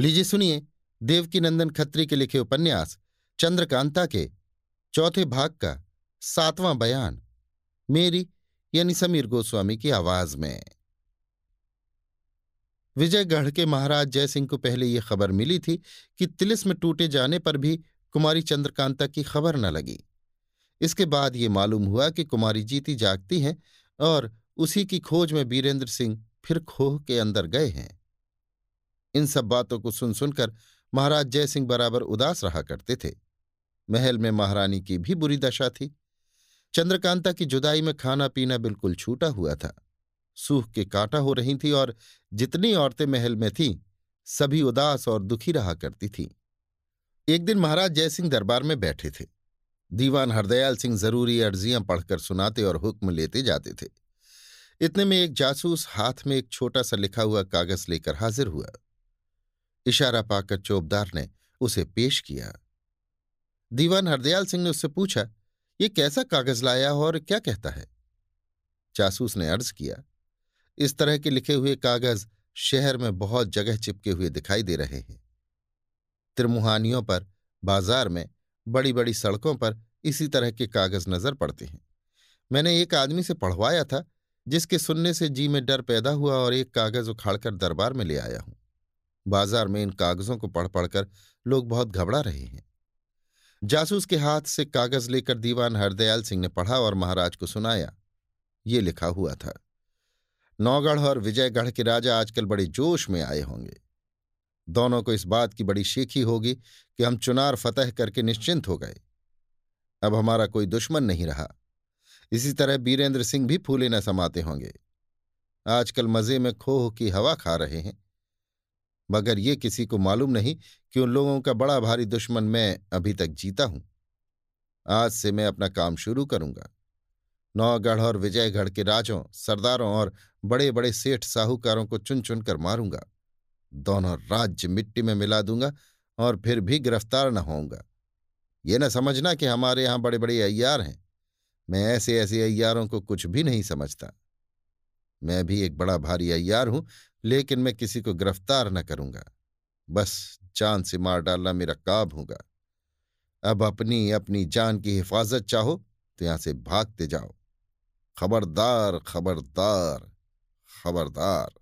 लीजिए सुनिए देवकी नंदन खत्री के लिखे उपन्यास, चंद्रकांता के, चौथे भाग का, सातवां बयान, मेरी यानी समीर गोस्वामी की आवाज़ में। विजयगढ़ के महाराज जयसिंह को पहले यह खबर मिली थी कि तिलिस्म टूटे जाने पर भी कुमारी चंद्रकांता की खबर न लगी। इसके बाद ये मालूम हुआ कि कुमारी जीती जागती हैं और उसी की खोज में बीरेंद्र सिंह फिर खोह के अंदर गए हैं। इन सब बातों को सुन सुनकर महाराज जयसिंह बराबर उदास रहा करते थे। महल में महारानी की भी बुरी दशा थी। चंद्रकांता की जुदाई में खाना पीना बिल्कुल छूटा हुआ था। सूख के कांटा हो रही थी और जितनी औरतें महल में थीं, सभी उदास और दुखी रहा करती थीं। एक दिन महाराज जयसिंह दरबार में बैठे थे। दीवान हरदयाल सिंह ज़रूरी अर्जियाँ पढ़कर सुनाते और हुक्म लेते जाते थे। इतने में एक जासूस हाथ में एक छोटा सा लिखा हुआ कागज़ लेकर हाजिर हुआ। इशारा पाकर चौबदार ने उसे पेश किया। दीवान हरदयाल सिंह ने उससे पूछा, ये कैसा कागज़ लाया हो और क्या कहता है? जासूस ने अर्ज़ किया, इस तरह के लिखे हुए कागज़ शहर में बहुत जगह चिपके हुए दिखाई दे रहे हैं। त्रिमुहानियों पर, बाज़ार में बड़ी बड़ी सड़कों पर इसी तरह के कागज़ नज़र पड़ते हैं। मैंने एक आदमी से पढ़वाया था, जिसके सुनने से जी में डर पैदा हुआ और एक कागज़ उखाड़कर दरबार में ले आया हूँ। बाज़ार में इन कागजों को पढ़ पढ़कर लोग बहुत घबरा रहे हैं। जासूस के हाथ से कागज़ लेकर दीवान हरदयाल सिंह ने पढ़ा और महाराज को सुनाया। ये लिखा हुआ था, नौगढ़ और विजयगढ़ के राजा आजकल बड़े जोश में आए होंगे। दोनों को इस बात की बड़ी शीखी होगी कि हम चुनार फतह करके निश्चिंत हो गए। अब हमारा कोई दुश्मन नहीं रहा। इसी तरह बीरेंद्र सिंह भी फूले न समाते होंगे। आजकल मज़े में खोह की हवा खा रहे हैं। मगर ये किसी को मालूम नहीं कि उन लोगों का बड़ा भारी दुश्मन मैं अभी तक जीता हूँ। आज से मैं अपना काम शुरू करूँगा। नौगढ़ और विजयगढ़ के राजों, सरदारों और बड़े बड़े सेठ साहूकारों को चुन चुन कर मारूँगा। दोनों राज्य मिट्टी में मिला दूँगा और फिर भी गिरफ़्तार न होऊँगा। ये न समझना कि हमारे यहाँ बड़े बड़े अय्यार हैं। मैं ऐसे ऐसे अय्यारों को कुछ भी नहीं समझता। मैं भी एक बड़ा भारी अय्यार हूँ, लेकिन मैं किसी को गिरफ़्तार न करूँगा। बस जान से मार डालना मेरा काब होगा। अब अपनी अपनी जान की हिफाजत चाहो तो यहाँ से भागते जाओ। खबरदार खबरदार खबरदार।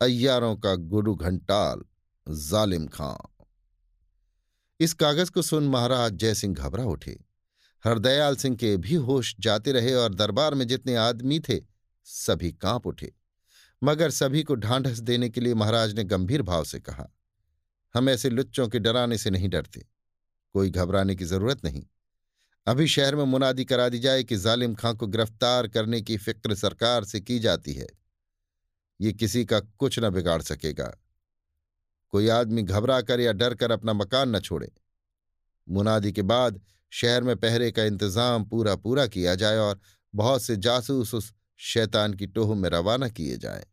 अय्यारों का गुरु घंटाल, जालिम खां। इस कागज़ को सुन महाराज जयसिंह घबरा उठे। हरदयाल सिंह के भी होश जाते रहे और दरबार में जितने आदमी थे सभी काँप उठे। मगर सभी को ढांढस देने के लिए महाराज ने गंभीर भाव से कहा, हम ऐसे लुच्चों के डराने से नहीं डरते। कोई घबराने की ज़रूरत नहीं। अभी शहर में मुनादी करा दी जाए कि जालिम खां को गिरफ़्तार करने की फ़िक्र सरकार से की जाती है। ये किसी का कुछ न बिगाड़ सकेगा। कोई आदमी घबरा कर या डर कर अपना मकान न छोड़े। मुनादी के बाद शहर में पहरे का इंतज़ाम पूरा पूरा किया जाए और बहुत से जासूस उस शैतान की टोह में रवाना किए जाएँ।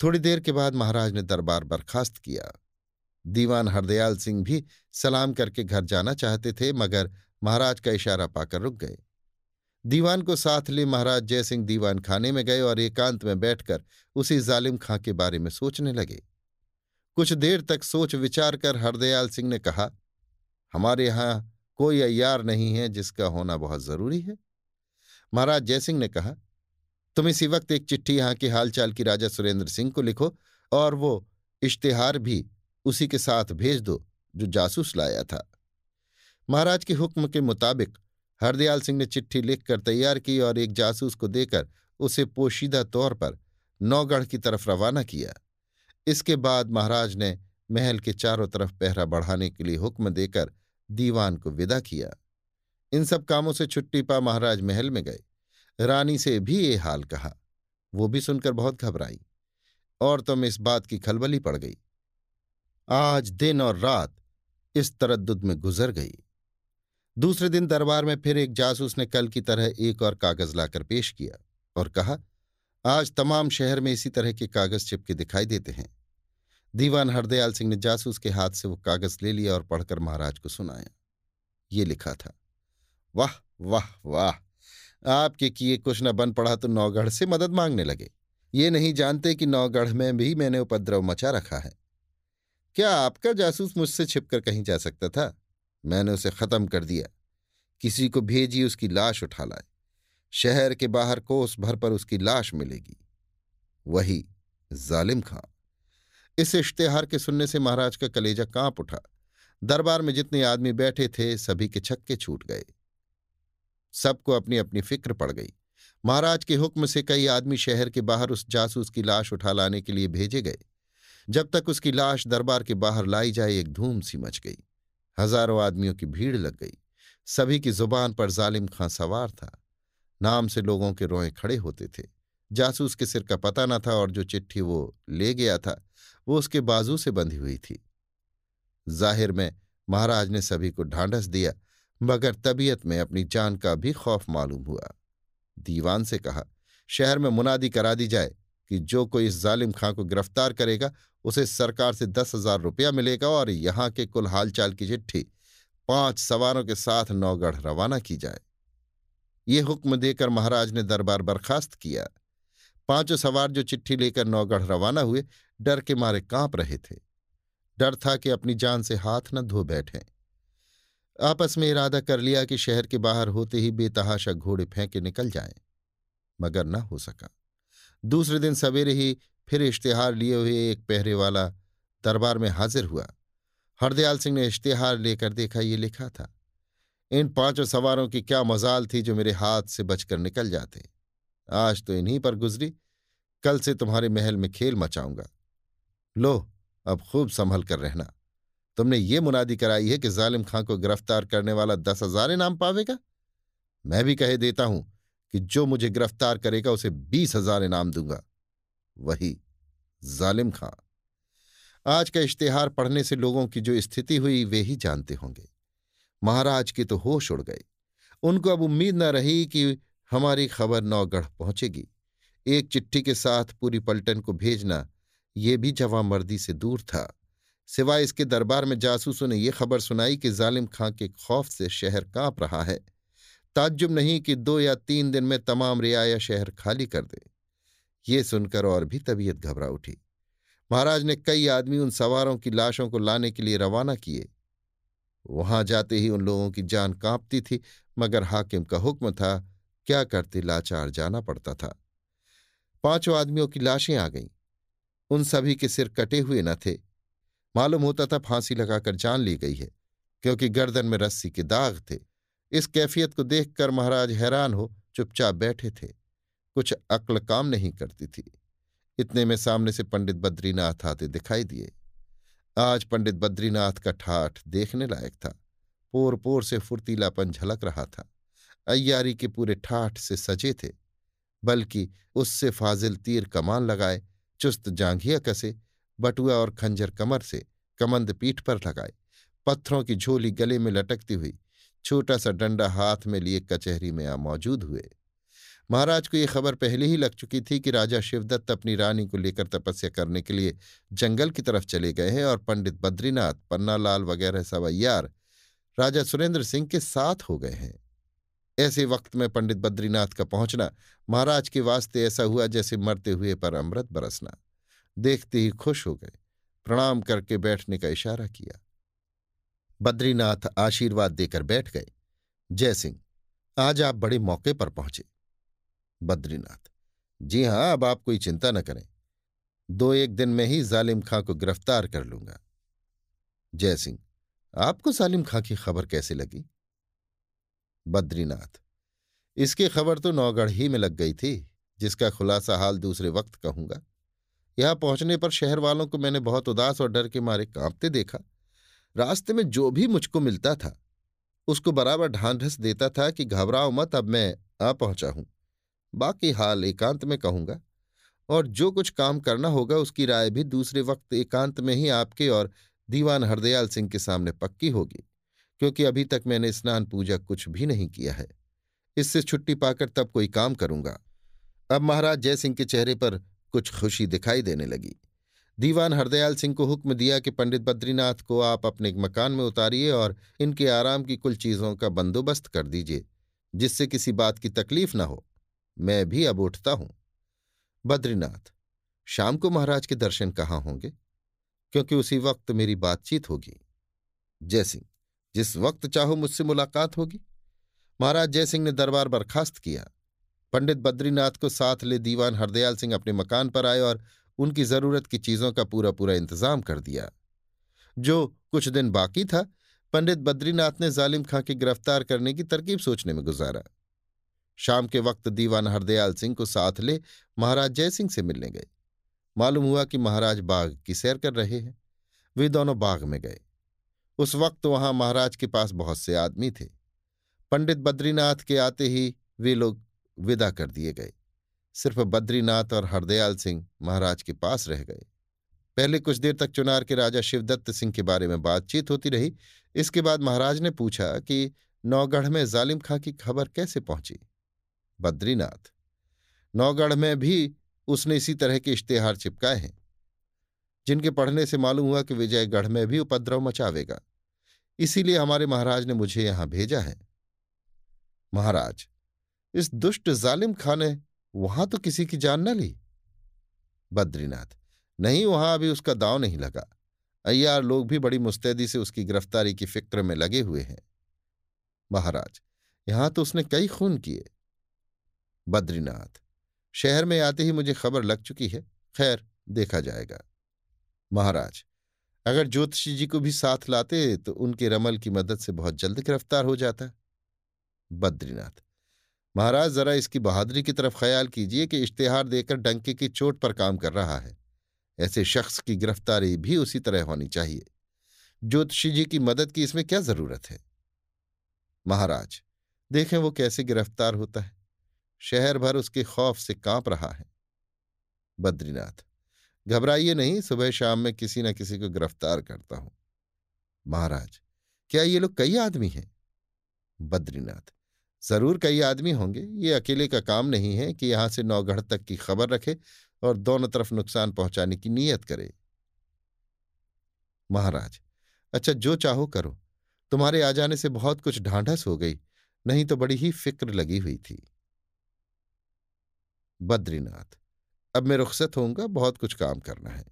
थोड़ी देर के बाद महाराज ने दरबार बर्खास्त किया। दीवान हरदयाल सिंह भी सलाम करके घर जाना चाहते थे, मगर महाराज का इशारा पाकर रुक गए। दीवान को साथ ले महाराज जयसिंह दीवान खाने में गए और एकांत में बैठकर उसी जालिम खां के बारे में सोचने लगे। कुछ देर तक सोच विचार कर हरदयाल सिंह ने कहा, हमारे यहाँ कोई अय्यार नहीं है जिसका होना बहुत ज़रूरी है? महाराज जयसिंह ने कहा तुम इसी वक्त एक चिट्ठी यहाँ के हालचाल की राजा सुरेंद्र सिंह को लिखो और वो इश्तेहार भी उसी के साथ भेज दो जो जासूस लाया था। महाराज के हुक्म के मुताबिक हरदयाल सिंह ने चिट्ठी लिखकर तैयार की और एक जासूस को देकर उसे पोशीदा तौर पर नौगढ़ की तरफ़ रवाना किया। इसके बाद महाराज ने महल के चारों तरफ़ पहरा बढ़ाने के लिए हुक्म देकर दीवान को विदा किया। इन सब कामों से छुट्टी पा महाराज महल में गए। रानी से भी ये हाल कहा। वो भी सुनकर बहुत घबराई। और तो में इस बात की खलबली पड़ गई। आज दिन और रात इस तरद्दुद में गुजर गई। दूसरे दिन दरबार में फिर एक जासूस ने कल की तरह एक और कागज़ लाकर पेश किया और कहा, आज तमाम शहर में इसी तरह के कागज़ चिपके दिखाई देते हैं। दीवान हरदयाल सिंह ने जासूस के हाथ से वो कागज़ ले लिया और पढ़कर महाराज को सुनाया। ये लिखा था। वाह वाह वाह! आपके किए कुछ न बन पड़ा तो नौगढ़ से मदद मांगने लगे। ये नहीं जानते कि नौगढ़ में भी मैंने उपद्रव मचा रखा है। क्या आपका जासूस मुझसे छिपकर कहीं जा सकता था? मैंने उसे खत्म कर दिया। किसी को भेजी उसकी लाश उठा लाए। शहर के बाहर कोस भर पर उसकी लाश मिलेगी। वही जालिम खां इस इश्तेहार के सुनने से महाराज का कलेजा काँप उठा। दरबार में जितने आदमी बैठे थे, सभी के छक्के छूट गए। सबको अपनी अपनी फ़िक्र पड़ गई। महाराज के हुक्म से कई आदमी शहर के बाहर उस जासूस की लाश उठा लाने के लिए भेजे गए। जब तक उसकी लाश दरबार के बाहर लाई जाए, एक धूम सी मच गई। हज़ारों आदमियों की भीड़ लग गई। सभी की ज़ुबान पर जालिम खां सवार था। नाम से लोगों के रोए खड़े होते थे। जासूस के सिर का पता न था और जो चिट्ठी वो ले गया था, वो उसके बाजू से बंधी हुई थी। ज़ाहिर में महाराज ने सभी को ढांढस दिया मगर तबीयत में अपनी जान का भी खौफ मालूम हुआ। दीवान से कहा, शहर में मुनादी करा दी जाए कि जो कोई इस जालिम खां को गिरफ़्तार करेगा, उसे सरकार से दस हज़ार रुपया मिलेगा और यहाँ के कुल हालचाल की चिट्ठी, पाँच सवारों के साथ नौगढ़ रवाना की जाए। ये हुक्म देकर महाराज ने दरबार बर्खास्त किया। पाँचों सवार जो चिट्ठी लेकर नौगढ़ रवाना हुए, डर के मारे काँप रहे थे। डर था कि अपनी जान से हाथ न धो बैठे। आपस में इरादा कर लिया कि शहर के बाहर होते ही बेतहाशा घोड़े फेंके निकल जाएँ, मगर न हो सका। दूसरे दिन सवेरे ही फिर इश्तेहार लिए हुए एक पहरे वाला दरबार में हाजिर हुआ। हरदयाल सिंह ने इश्तेहार लेकर देखा, ये लिखा था, इन पाँचों सवारों की क्या मजाल थी जो मेरे हाथ से बचकर निकल जाते। आज तो इन्हीं पर गुजरी, कल से तुम्हारे महल में खेल मचाऊँगा। लो, अब खूब संभल कर रहना। तुमने ये मुनादी कराई है कि जालिम खां को गिरफ़्तार करने वाला दस हज़ार इनाम पावेगा? मैं भी कह देता हूँ कि जो मुझे गिरफ़्तार करेगा, उसे बीस हज़ार इनाम दूँगा। वही जालिम खां। आज का इश्तेहार पढ़ने से लोगों की जो स्थिति हुई, वे ही जानते होंगे। महाराज के तो होश उड़ गए उनको अब उम्मीद न रही कि हमारी खबर नौगढ़ पहुंचेगी। एक चिट्ठी के साथ पूरी पलटन को भेजना, ये भी जवामर्दी से दूर था। सिवाय इसके दरबार में जासूसों ने यह खबर सुनाई कि जालिम खां के खौफ से शहर काँप रहा है। ताज्जुब नहीं कि दो या तीन दिन में तमाम रियाया शहर खाली कर दे। ये सुनकर और भी तबीयत घबरा उठी। महाराज ने कई आदमी उन सवारों की लाशों को लाने के लिए रवाना किए। वहाँ जाते ही उन लोगों की जान कांपती थी, मगर हाकिम का हुक्म था, क्या करते लाचार जाना पड़ता था। पाँचों आदमियों की लाशें आ गईं। उन सभी के सिर कटे हुए न थे। मालूम होता था फांसी लगाकर जान ली गई है, क्योंकि गर्दन में रस्सी के दाग थे। इस कैफियत को देखकर महाराज हैरान हो, चुपचाप बैठे थे। कुछ अक्ल काम नहीं करती थी। इतने में सामने से पंडित बद्रीनाथ आते दिखाई दिए। आज पंडित बद्रीनाथ का ठाठ देखने लायक था। पोर पोर से फुर्तीलापन झलक रहा था। अय्यारी के पूरे ठाठ से सजे थे, बल्कि उससे फाजिल तीर कमान लगाए, चुस्त जांघिया कसे बटुआ और खंजर कमर से कमंद पीठ पर लगाए। पत्थरों की झोली गले में लटकती हुई, छोटा सा डंडा हाथ में लिए कचहरी में आ मौजूद हुए। महाराज को यह खबर पहले ही लग चुकी थी कि राजा शिवदत्त अपनी रानी को लेकर तपस्या करने के लिए जंगल की तरफ़ चले गए हैं और पंडित बद्रीनाथ, पन्नालाल वगैरह सवैयार राजा सुरेंद्र सिंह के साथ हो गए हैं। ऐसे वक्त में पंडित बद्रीनाथ का पहुँचना महाराज के वास्ते ऐसा हुआ जैसे मरते हुए पर अमृत बरसना। देखते ही खुश हो गए। प्रणाम करके बैठने का इशारा किया। बद्रीनाथ आशीर्वाद देकर बैठ गए। जयसिंह आज आप बड़े मौके पर पहुँचे। बद्रीनाथ, जी हाँ, अब आप कोई चिंता न करें। दो एक दिन में ही जालिम खां को गिरफ़्तार कर लूँगा। जयसिंह आपको सालिम खां की खबर कैसे लगी? बद्रीनाथ, इसकी खबर तो नौगढ़ ही में लग गई थी, जिसका खुलासा हाल दूसरे वक्त कहूँगा। यहाँ पहुँचने पर शहर वालों को मैंने बहुत उदास और डर के मारे कांपते देखा। रास्ते में जो भी मुझको मिलता था, उसको बराबर ढांढस देता था कि घबराओ मत, अब मैं आ पहुँचा हूँ। बाकी हाल एकांत में कहूँगा, और जो कुछ काम करना होगा उसकी राय भी दूसरे वक्त एकांत में ही आपके और दीवान हरदयाल सिंह के सामने पक्की होगी, क्योंकि अभी तक मैंने स्नान पूजा कुछ भी नहीं किया है। इससे छुट्टी पाकर तब कोई काम करूँगा। अब महाराज जयसिंह के चेहरे पर कुछ खुशी दिखाई देने लगी। दीवान हरदयाल सिंह को हुक्म दिया कि पंडित बद्रीनाथ को आप अपने मकान में उतारिए और इनके आराम की कुल चीज़ों का बंदोबस्त कर दीजिए, जिससे किसी बात की तकलीफ़ न हो। मैं भी अब उठता हूँ। बद्रीनाथ, शाम को महाराज के दर्शन कहाँ होंगे? क्योंकि उसी वक्त मेरी बातचीत होगी। जयसिंह जिस वक्त चाहो मुझसे मुलाकात होगी। महाराज जयसिंह ने दरबार बर्खास्त किया। पंडित बद्रीनाथ को साथ ले दीवान हरदयाल सिंह अपने मकान पर आए और उनकी ज़रूरत की चीज़ों का पूरा पूरा इंतज़ाम कर दिया। जो कुछ दिन बाकी था, पंडित बद्रीनाथ ने जालिम खां की गिरफ़्तार करने की तरकीब सोचने में गुजारा। शाम के वक्त दीवान हरदयाल सिंह को साथ ले महाराज जयसिंह से मिलने गए। मालूम हुआ कि महाराज बाग की सैर कर रहे हैं। वे दोनों बाग में गए। उस वक्त वहाँ महाराज के पास बहुत से आदमी थे। पंडित बद्रीनाथ के आते ही वे लोग विदा कर दिए गए। सिर्फ़ बद्रीनाथ और हरदयाल सिंह महाराज के पास रह गए। पहले कुछ देर तक चुनार के राजा शिवदत्त सिंह के बारे में बातचीत होती रही। इसके बाद महाराज ने पूछा कि नौगढ़ में जालिम खां की खबर कैसे पहुँची? बद्रीनाथ, नौगढ़ में भी उसने इसी तरह के इश्तेहार चिपकाए हैं। जिनके पढ़ने से मालूम हुआ कि विजयगढ़ में भी उपद्रव मचावेगा। इसीलिए हमारे महाराज ने मुझे यहाँ भेजा है। महाराज इस दुष्ट जालिम खां ने वहाँ तो किसी की जान न ली। बद्रीनाथ, नहीं, वहाँ अभी उसका दाव नहीं लगा। अय्यार लोग भी बड़ी मुस्तैदी से उसकी गिरफ्तारी की फ़िक्र में लगे हुए हैं। महाराज, यहाँ तो उसने कई खून किए। बद्रीनाथ, शहर में आते ही मुझे खबर लग चुकी है। खैर, देखा जाएगा। महाराज, अगर ज्योतिषी जी को भी साथ लाते तो उनके रमल की मदद से बहुत जल्द गिरफ़्तार हो जाता। बद्रीनाथ महाराज, जरा इसकी बहादुरी की तरफ़ ख्याल कीजिए कि इश्तेहार देकर डंके की चोट पर काम कर रहा है। ऐसे शख्स की गिरफ्तारी भी उसी तरह होनी चाहिए। ज्योतिषी जी की मदद की इसमें क्या ज़रूरत है? महाराज, देखें वो कैसे गिरफ़्तार होता है। शहर भर उसके खौफ से काँप रहा है। बद्रीनाथ, घबराइए नहीं, सुबह शाम में किसी न किसी को गिरफ़्तार करता हूँ। महाराज, क्या ये लोग कई आदमी हैं? बद्रीनाथ ज़रूर कई आदमी होंगे। ये अकेले का काम नहीं है कि यहाँ से नौगढ़ तक की खबर रखे और दोनों तरफ़ नुकसान पहुँचाने की नीयत करे। महाराज अच्छा जो चाहो करो। तुम्हारे आ जाने से बहुत कुछ ढांढस हो गई, नहीं तो बड़ी ही फ़िक्र लगी हुई थी। बद्रीनाथ, अब मैं रुखसत होऊँगा, बहुत कुछ काम करना है।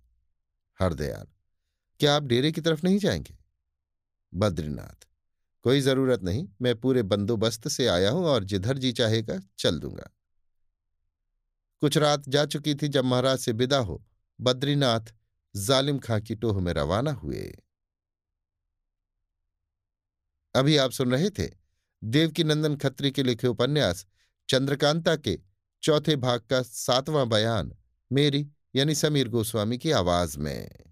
हरदयाल, क्या आप डेरे की तरफ़ नहीं जाएँगे? बद्रीनाथ कोई ज़रूरत नहीं, मैं पूरे बंदोबस्त से आया हूँ और जिधर जी चाहेगा चल दूँगा। कुछ रात जा चुकी थी जब महाराज से विदा हो, बद्रीनाथ जालिम खां की टोह में रवाना हुए। अभी आप सुन रहे थे देवकी नंदन खत्री के लिखे उपन्यास, चंद्रकांता के चौथे भाग का सातवां बयान, मेरी यानी समीर गोस्वामी की आवाज़ में।